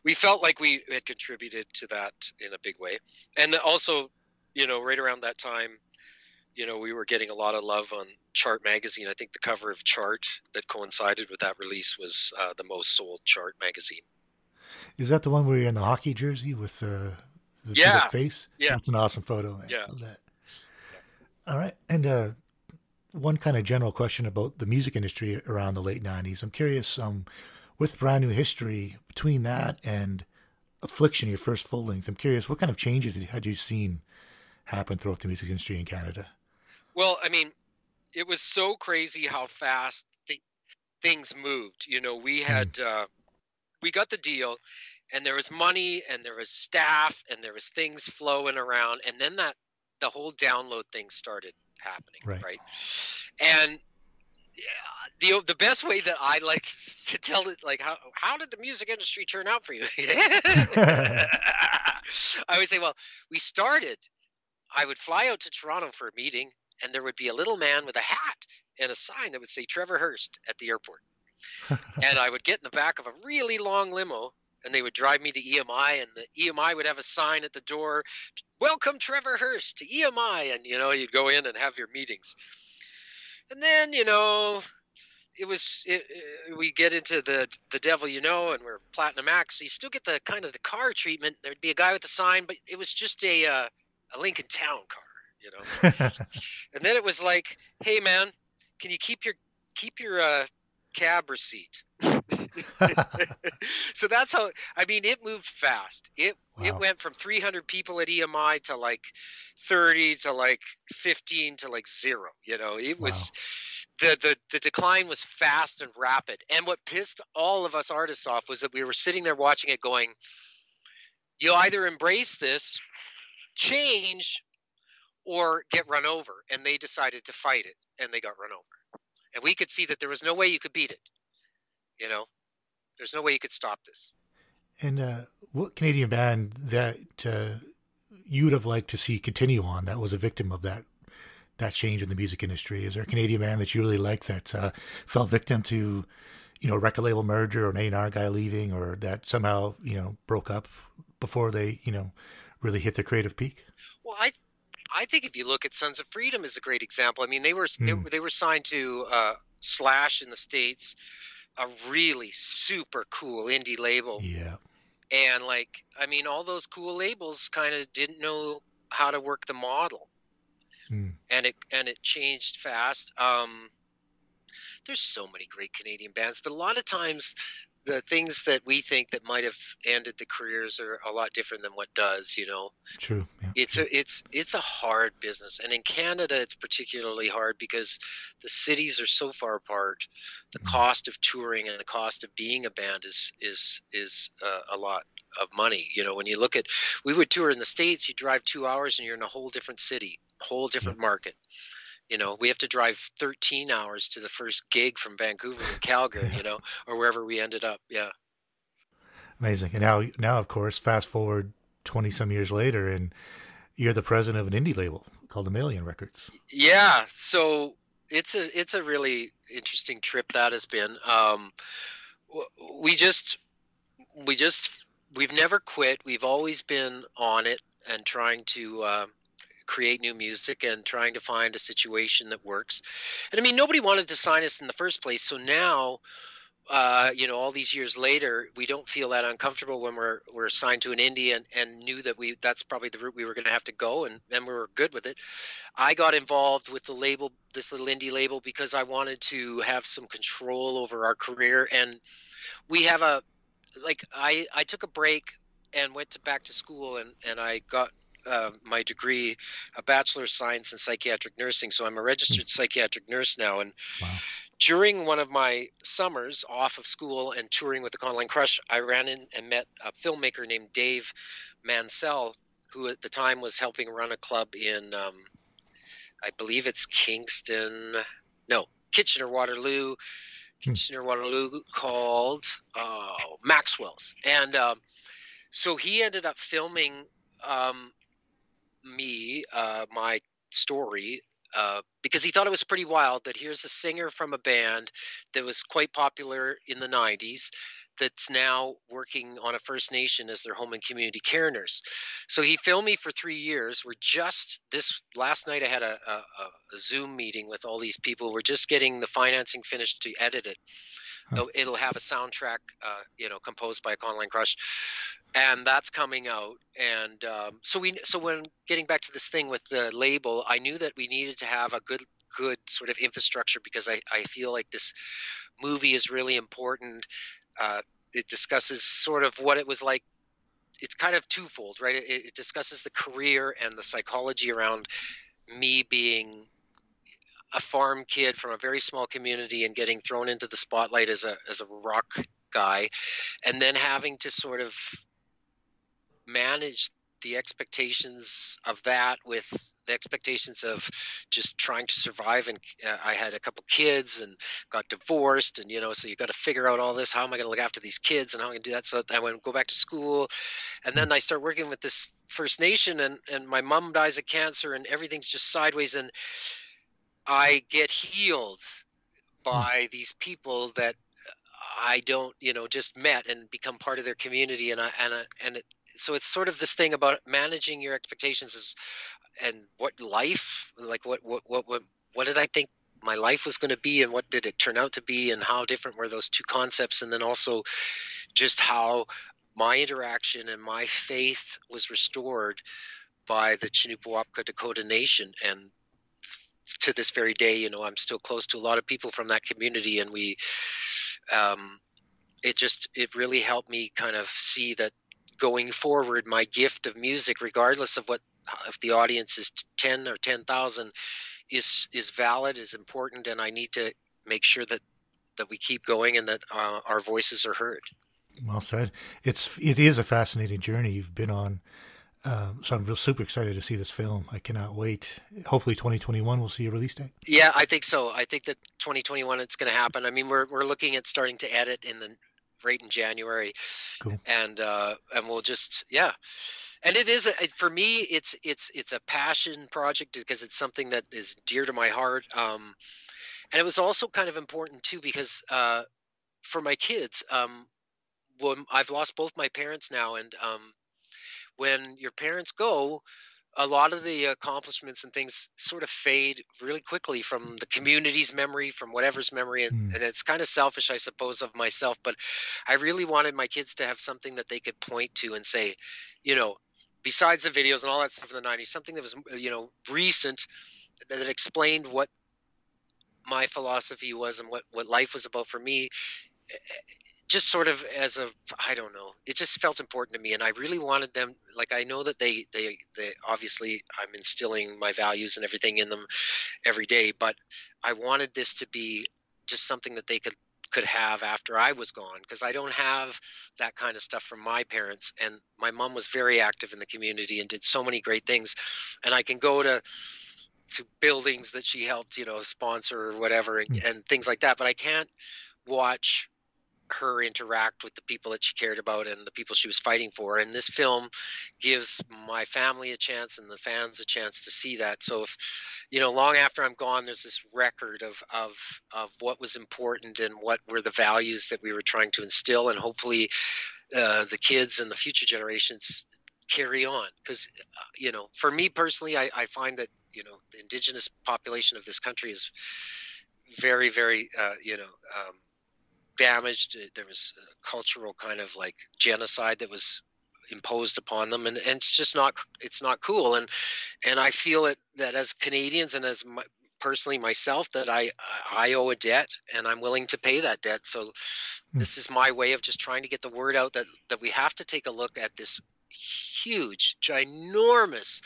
we felt like we had contributed to that in a big way and also you know right around that time you know we were getting a lot of love on chart magazine i think the cover of chart that coincided with that release was uh, the most sold chart magazine Is that the one where you're in the hockey jersey with uh, the Yeah. face? Yeah. That's an awesome photo. Man. Yeah. All right. And uh, one kind of general question about the music industry around the late 90s. I'm curious, um, with Brand New History, between that and Affliction, your first full length, I'm curious, what kind of changes had you seen happen throughout the music industry in Canada? Well, I mean, it was so crazy how fast th- things moved. You know, we had uh, we got the deal, and there was money, and there was staff, and there was things flowing around, and then that the whole download thing started happening, Right. right? And yeah, the the best way that I like [laughs] to tell it, like how how did the music industry turn out for you? [laughs] I would say, well, we started. I would fly out to Toronto for a meeting, and there would be a little man with a hat and a sign that would say Trevor Hurst at the airport. [laughs] and I would get in the back of a really long limo, and they would drive me to EMI, and the EMI would have a sign at the door, "Welcome Trevor Hurst to EMI," and you know you'd go in and have your meetings. And then you know it was it, it- we get into the the devil you know and we're platinum X. so you still get the kind of the car treatment there'd be a guy with a sign but it was just a uh, a lincoln town car you know [laughs] and then it was like hey man can you keep your keep your uh, cab receipt. [laughs] [laughs] So that's how i mean it moved fast. It it went from 300 people at emi to like 30 to like 15 to like zero you know? It was the, the the decline was fast and rapid. And what pissed all of us artists off was that we were sitting there watching it going you either embrace this change or get run over. And they decided to fight it and they got run over and we could see that there was no way you could beat it you know there's no way you could stop this And uh, what Canadian band that uh, you'd have liked to see continue on that was a victim of that that change in the music industry? Is there a Canadian band that you really like that uh, fell victim to, you know, a record label merger or an A&R guy leaving, or that somehow you know broke up before they you know really hit their creative peak? Well, I I think if you look at Sons of Freedom is a great example. I mean, they were they, Hmm. were- they were signed to uh, Slash in the states, a really super cool indie label, Yeah, and like I mean, all those cool labels kind of didn't know how to work the model, Hmm. and it and it changed fast. Um, there's so many great Canadian bands, but a lot of times the things that we think that might have ended the careers are a lot different than what does. You know true. Yeah, it's a it's it's a hard business. And in canada it's particularly hard because the cities are so far apart. The Mhm. cost of touring and the cost of being a band is is is uh, a lot of money. You know when you look at we would tour in the states you drive two hours and you're in a whole different city whole different market. You know we have to drive 13 hours to the first gig from vancouver to calgary [laughs] you know or wherever we ended up. Yeah. Amazing. And now, now of course, fast forward twenty some years later, and you're the president of an indie label called Mammalian Records. Yeah, so it's a it's a really interesting trip that has been. Um, we just we just we've never quit. We've always been on it and trying to uh, create new music and trying to find a situation that works. And I mean, nobody wanted to sign us in the first place, so now uh, you know, all these years later, we don't feel that uncomfortable when we're we're assigned to an indie and, and knew that we that's probably the route we were going to have to go, and and we were good with it. I got involved with the label, this little indie label, because I wanted to have some control over our career, and we have a like I I took a break and went to back to school, and and I got uh, my degree, a bachelor of science in psychiatric nursing. So I'm a registered psychiatric nurse now, and Wow. During one of my summers off of school and touring with the Econoline Crush, I ran in and met a filmmaker named Dave Mansell, who at the time was helping run a club in, um, I believe it's Kingston, no, Kitchener Waterloo, Hmm. Kitchener Waterloo called uh, Maxwell's, and um, so he ended up filming um, me, uh, my story uh, because he thought it was pretty wild that here's a singer from a band that was quite popular in the 90s that's now working on a First Nation as their home and community care nurse. So he filmed me for three years. We're just this last night. I had a, a, a- a Zoom meeting with all these people. We're just getting the financing finished to edit it. Huh. It'll- have a soundtrack, uh, you know, composed by Econoline Crush, and that's coming out. And um, so we, so when getting back to this thing with the label, I knew that we needed to have a good, good sort of infrastructure because I, I feel like this movie is really important. Uh, it discusses sort of what it was like. It's kind of twofold, right? It, it discusses the career and the psychology around me being a farm kid from a very small community and getting thrown into the spotlight as a as a rock guy, and then having to sort of manage the expectations of that with the expectations of just trying to survive. And uh, i had a couple kids and got divorced and you know so you got to figure out all this. How am i going to look after these kids and how am i going to do that? So i went go back to school. And then i start working with this first nation and and my mom dies of cancer and everything's just sideways. And i get healed hmm. by these people that i don't you know just met and become part of their community. And i and I, and it, so it's sort of this thing about managing your expectations is and what life like what what what what, what did i think my life was going to be and what did it turn out to be and how different were those two concepts? And then also just how my interaction and my faith was restored by the Canupawakpa Dakota Nation. And to this very day you know I'm still close to a lot of people from that community and we um it just it really helped me kind of see that going forward my gift of music regardless of what if the audience is 10 or 10,000 is is valid is important and I need to make sure that that we keep going and that uh, our voices are heard Well said. It's it is a fascinating journey you've been on. Um, so I'm real super excited to see this film. I cannot wait. Hopefully, 2021 we'll see a release date. Yeah, I think so. I think that 2021 it's going to happen. I mean, we're we're looking at starting to edit in the right in January, Cool. and uh, and we'll just yeah, and it is a, for me it's it's it's a passion project because it's something that is dear to my heart. Um, and it was also kind of important too because uh, for my kids, um, when I've lost both my parents now, and um, when your parents go, a lot of the accomplishments and things sort of fade really quickly from the community's memory, from whatever's memory, and, Mm. and it's kind of selfish, I suppose, of myself. But I really wanted my kids to have something that they could point to and say, you know, besides the videos and all that stuff in the '90s, something that was, you know, recent that, explained what my philosophy was and what what life was about for me just sort of as a i don't know it just felt important to me and i really wanted them like i know that they they they obviously i'm instilling my values and everything in them every day but i wanted this to be just something that they could could have after i was gone because i don't have that kind of stuff from my parents and my mom was very active in the community and did so many great things and i can go to to buildings that she helped you know sponsor or whatever and, Mm. and things like that but i can't watch her interact with the people that she cared about and the people she was fighting for. And this film gives my family a chance and the fans a chance to see that. So if you know, long after I'm gone, there's this record of of of what was important and what were the values that we were trying to instill, and hopefully uh, the kids and the future generations carry on because uh, you know for me personally I, I find that you know the indigenous population of this country is very very uh, you know um, damaged. There was a cultural kind of like genocide that was imposed upon them and, and it's just not it's not cool. And and i feel it that as canadians and as my, personally myself that i i owe a debt and i'm willing to pay that debt. So Hmm. this is my way of just trying to get the word out that that we have to take a look at this huge ginormous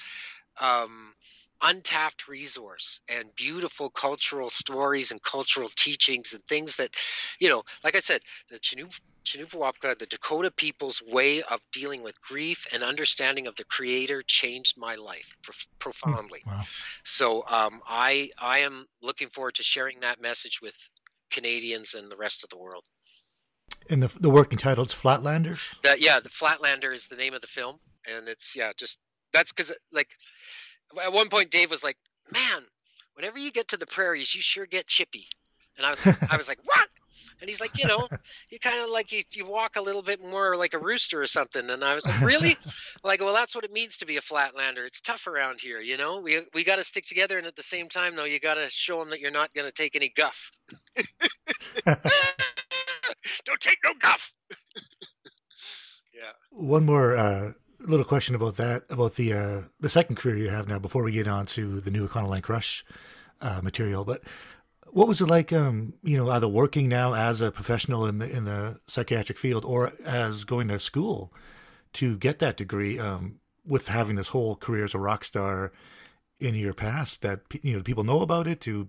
um untapped resource and beautiful cultural stories and cultural teachings and things that you know like i said the Chinook the Dakota people's way of dealing with grief and understanding of the Creator changed my life prof- profoundly. Wow. So um, I I am looking forward to sharing that message with Canadians and the rest of the world. And the the work entitled Flatlanders. That yeah, the Flatlander is the name of the film, and it's yeah, just that's because like at one point Dave was like, "Man, whenever you get to the prairies, you sure get chippy," and I was I was like, [laughs] "What?" And he's like, you know, you kind of like you, you walk a little bit more like a rooster or something. And I was like, really? [laughs] like, well, that's what it means to be a flatlander. It's tough around here, you know. We we got to stick together, and at the same time, though, you got to show them that you're not going to take any guff. [laughs] Don't take no guff. yeah. One more uh, little question about that about the uh, the second career you have now. Before we get on to the new Econoline Crush uh, material, but what was it like? Um, you know, either working now as a professional in the in the psychiatric field or as going to school to get that degree. Um, with having this whole career as a rock star in your past, that you know people know about it. To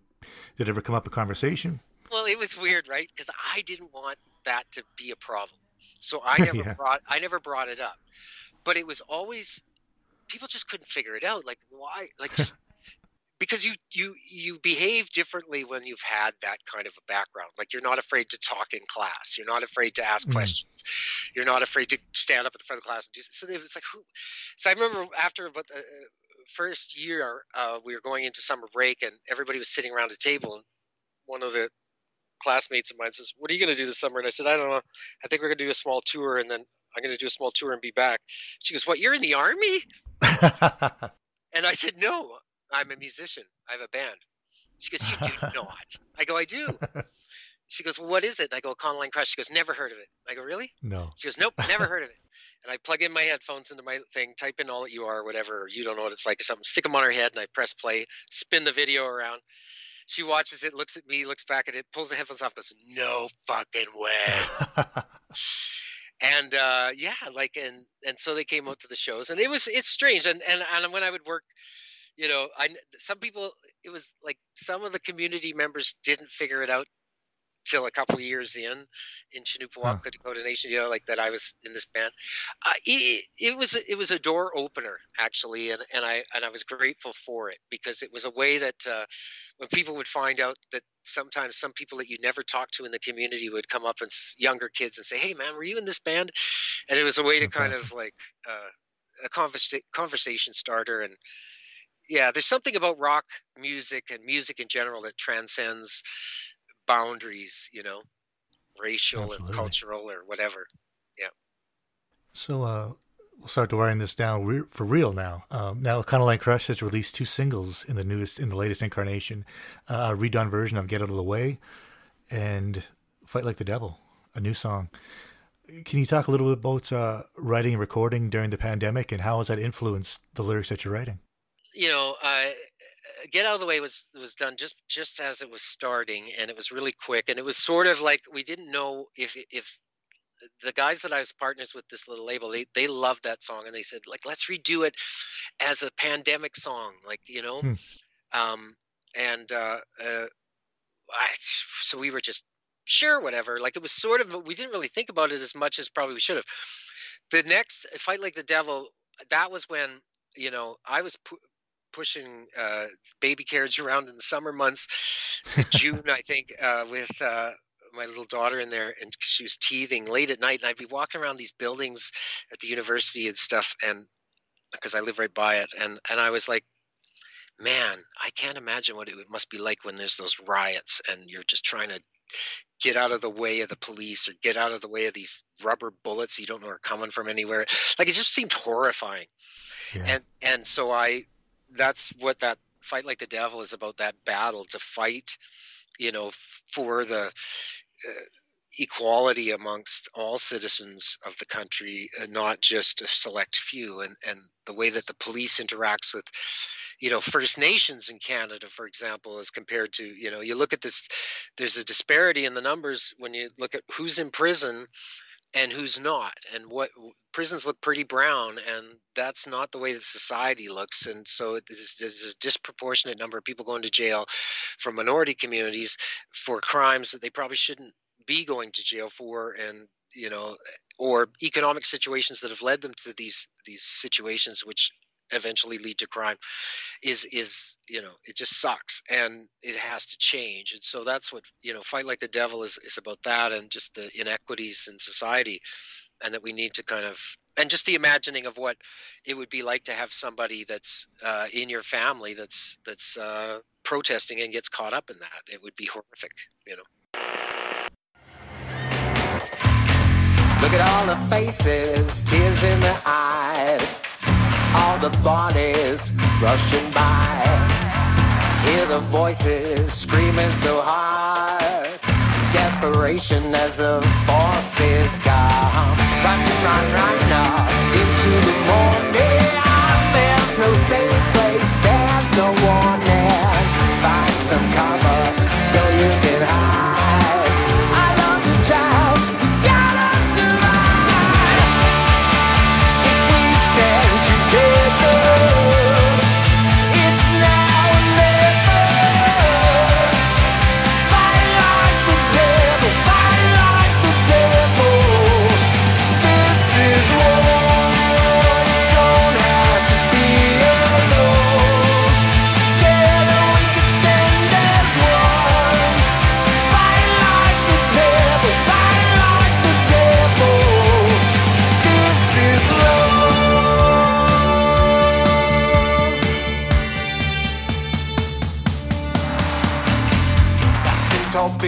did it ever come up in conversation? Well, it was weird, right? Because I didn't want that to be a problem, so I [laughs] never Yeah. brought I never brought it up. But it was always people just couldn't figure it out. Like why? Like just [laughs] because you you you behave differently when you've had that kind of a background. Like you're not afraid to talk in class. You're not afraid to ask Mhm. questions. You're not afraid to stand up at the front of the class and do. So it was like who? So I remember after about the uh, first year, uh, we were going into summer break, and everybody was sitting around a table, and one of the classmates of mine says, "What are you going to do this summer?" And I said, "I don't know. I think we're going to do a small tour, and then I'm going to do a small tour and be back." She goes, "What? You're in the army?" [laughs] And I said, "No, I'm a musician. I have a band." She goes, "You do [laughs] not." I go, "I do." She goes, well, "What is it?" And I go, "Econoline Crush." She goes, "Never heard of it." I go, "Really?" no. She goes, "Nope, never [laughs] heard of it." And I plug in my headphones into my thing, type in all that you are, whatever, or you don't know what it's like, or something. Stick them on her head, and I press play, spin the video around. She watches it, looks at me, looks back at it, pulls the headphones off, goes, "No fucking way." [laughs] and uh, yeah, like and and so they came out to the shows, and it was it's strange, and and and when I would work, you know, I some people it was like some of the community members didn't figure it out till a couple years in in Canupawakpa, Dakota Nation, you know, like that I was in this band. Uh, it, it was it was a door opener actually, and and I and I was grateful for it because it was a way that uh, when people would find out that sometimes some people that you never talked to in the community would come up and s- younger kids and say, "Hey, man, were you in this band?" And it was a way to kind awesome. of like uh, a conversa- conversation starter and. Yeah, there's something about rock music and music in general that transcends boundaries, you know, racial Absolutely. and cultural or whatever. Yeah. So uh, we'll start to wiring this down re- for real now. Um, now, Like Crush has released two singles in the newest, in the latest incarnation, uh, a redone version of "Get Out of the Way" and "Fight Like the Devil," a new song. Can you talk a little bit about uh, writing and recording during the pandemic, and how has that influenced the lyrics that you're writing? You know, uh, get out of the way was was done just just as it was starting, and it was really quick, and it was sort of like we didn't know if if the guys that I was partners with this little label, they they loved that song, and they said like let's redo it as a pandemic song, like you know, Hmm. um, and uh, uh, I, so we were just sure whatever. Like it was sort of we didn't really think about it as much as probably we should have the next fight like the devil that was when you know i was pushing uh baby carriage around in the summer months june i think uh with uh my little daughter in there, and she was teething late at night, and I'd be walking around these buildings at the university and stuff, and because I live right by it, and and I was like, man, I can't imagine what it must be like when there's those riots, and you're just trying to get out of the way of the police or get out of the way of these rubber bullets you don't know are coming from anywhere. Like it just seemed horrifying Yeah. and and so i that's what that fight like the devil is about that battle to fight you know for the uh, equality amongst all citizens of the country and not just a select few. And and the way that the police interacts with you know first nations in canada for example as compared to you know you look at this there's a disparity in the numbers when you look at who's in prison and who's not and what prisons look pretty brown and that's not the way that society looks and so there's, there's a disproportionate number of people going to jail from minority communities for crimes that they probably shouldn't be going to jail for and you know or economic situations that have led them to these these situations which eventually lead to crime is is you know it just sucks and it has to change. And so that's what you know fight like the devil is is about that and just the inequities in society and that we need to kind of and just the imagining of what it would be like to have somebody that's uh, in your family that's that's uh, protesting and gets caught up in that. It would be horrific you know. Look at all the faces, tears in the eyes, all the bodies rushing by. Hear the voices screaming so hard, desperation as the forces come. Run, run, run up into the morning. There's no safe place, there's no warning. Find some cover so you can hide.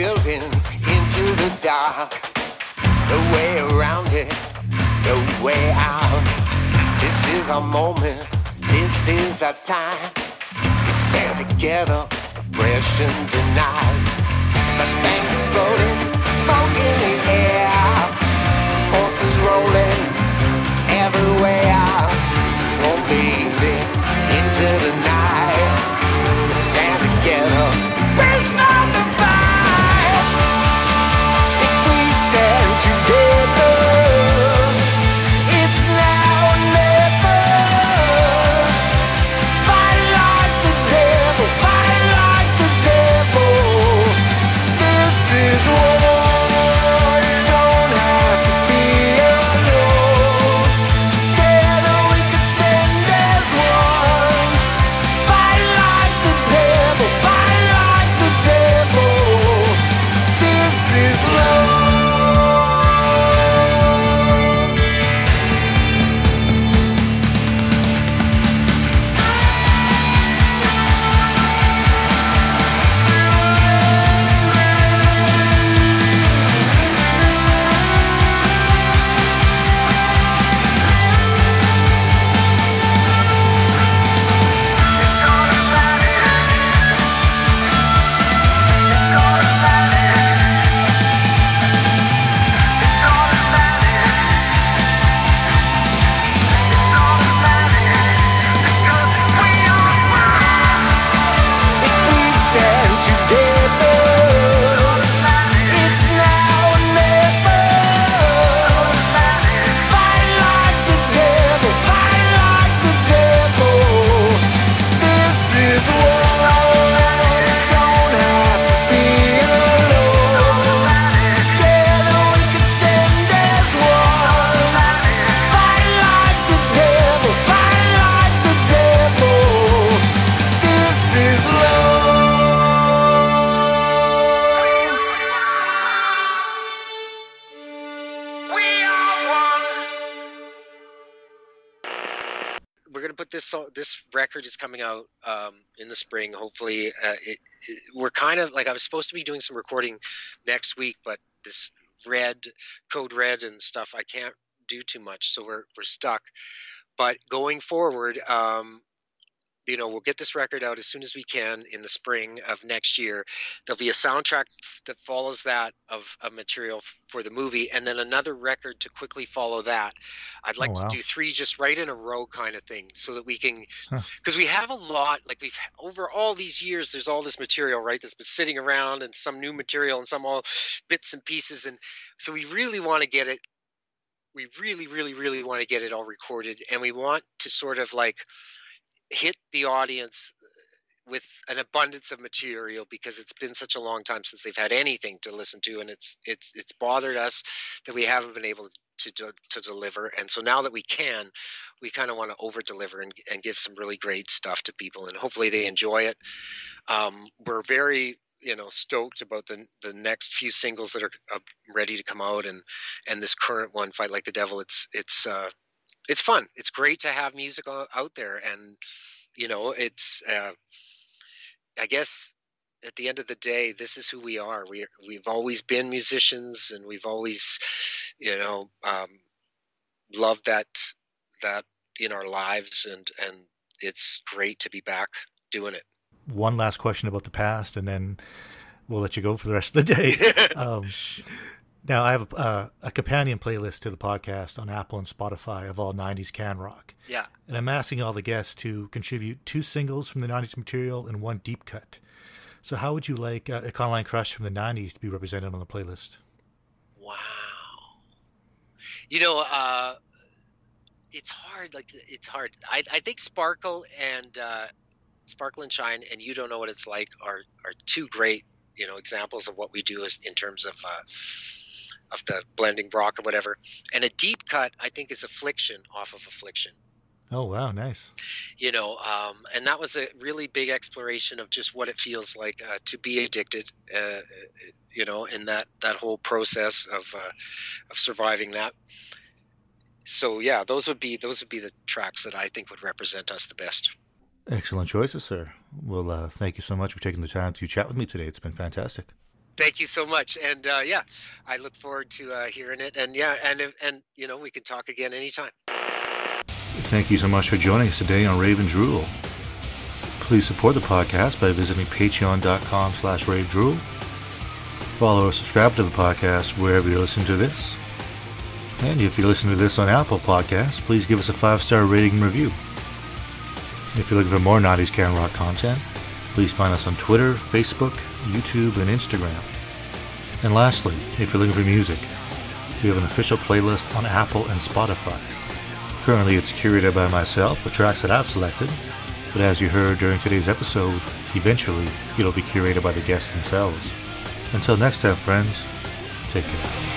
Buildings into the dark. No way around it, no way out. This is our moment, this is our time. We stand together, oppression denied. Flashbangs exploding, smoke in the air. Horses rolling everywhere. This won't be easy into the night. We stand together, not the this this record is coming out um, in the spring. Hopefully, uh, it, it, we're kind of like I was supposed to be doing some recording next week, but this red code red and stuff, I can't do too much, so we're we're stuck. But going forward, um, you know, we'll get this record out as soon as we can in the spring of next year. There'll be a soundtrack that follows that of, of material for the movie, and then another record to quickly follow that. I'd oh, like Oh, wow. to do three just right in a row kind of thing, so that we can, Huh. because we have a lot. Like we've over all these years, there's all this material, right? That's been sitting around, and some new material, and some all bits and pieces, and so we really want to get it. We really, really, really want to get it all recorded, and we want to sort of like hit the audience with an abundance of material because it's been such a long time since they've had anything to listen to and it's it's it's bothered us that we haven't been able to to, to deliver. And so now that we can we kind of want to over deliver and, and give some really great stuff to people and hopefully they enjoy it. Um, we're very you know stoked about the the next few singles that are uh, ready to come out and and this current one fight like the devil it's it's uh it's fun. It's great to have music out there, and you know, it's. Uh, I guess at the end of the day, this is who we are. We we've always been musicians, and we've always, you know, um, loved that that in our lives, and and it's great to be back doing it. One last question about the past, and then we'll let you go for the rest of the day. [laughs] um, now, I have uh, a companion playlist to the podcast on Apple and Spotify of all 90s can rock. Yeah. And I'm asking all the guests to contribute two singles from the 90s material and one deep cut. So, how would you like uh, Econoline Crush from the 90s to be represented on the playlist? Wow. You know, uh, it's hard. Like it's hard. I, I think Sparkle and uh, Sparkle and Shine and You Don't Know What It's Like are are two great you know examples of what we do as, in terms of uh, of the blending rock or whatever. And a deep cut, I think, is Affliction off of Affliction. Oh, wow, nice. You know, um, and that was a really big exploration of just what it feels like uh, to be addicted. Uh, you know, in that that whole process of uh, of surviving that. So yeah, those would be those would be the tracks that I think would represent us the best. Excellent choices, sir. Well, uh, thank you so much for taking the time to chat with me today. It's been fantastic. Thank you so much, and uh, yeah, I look forward to uh, hearing it. And yeah, and and you know, we can talk again anytime. Thank you so much for joining us today on Rave and Drool. Please support the podcast by visiting patreon.com slash ravedrool. Follow or subscribe to the podcast wherever you listen to this. And if you listen to this on Apple Podcasts, please give us a five-star rating and review. If you're looking for more 90s Can Rock content, please find us on Twitter, Facebook, YouTube, and Instagram. And lastly, if you're looking for music, we have an official playlist on Apple and Spotify. Currently, it's curated by myself, the tracks that I've selected, but as you heard during today's episode, eventually it'll be curated by the guests themselves. Until next time, friends, take care.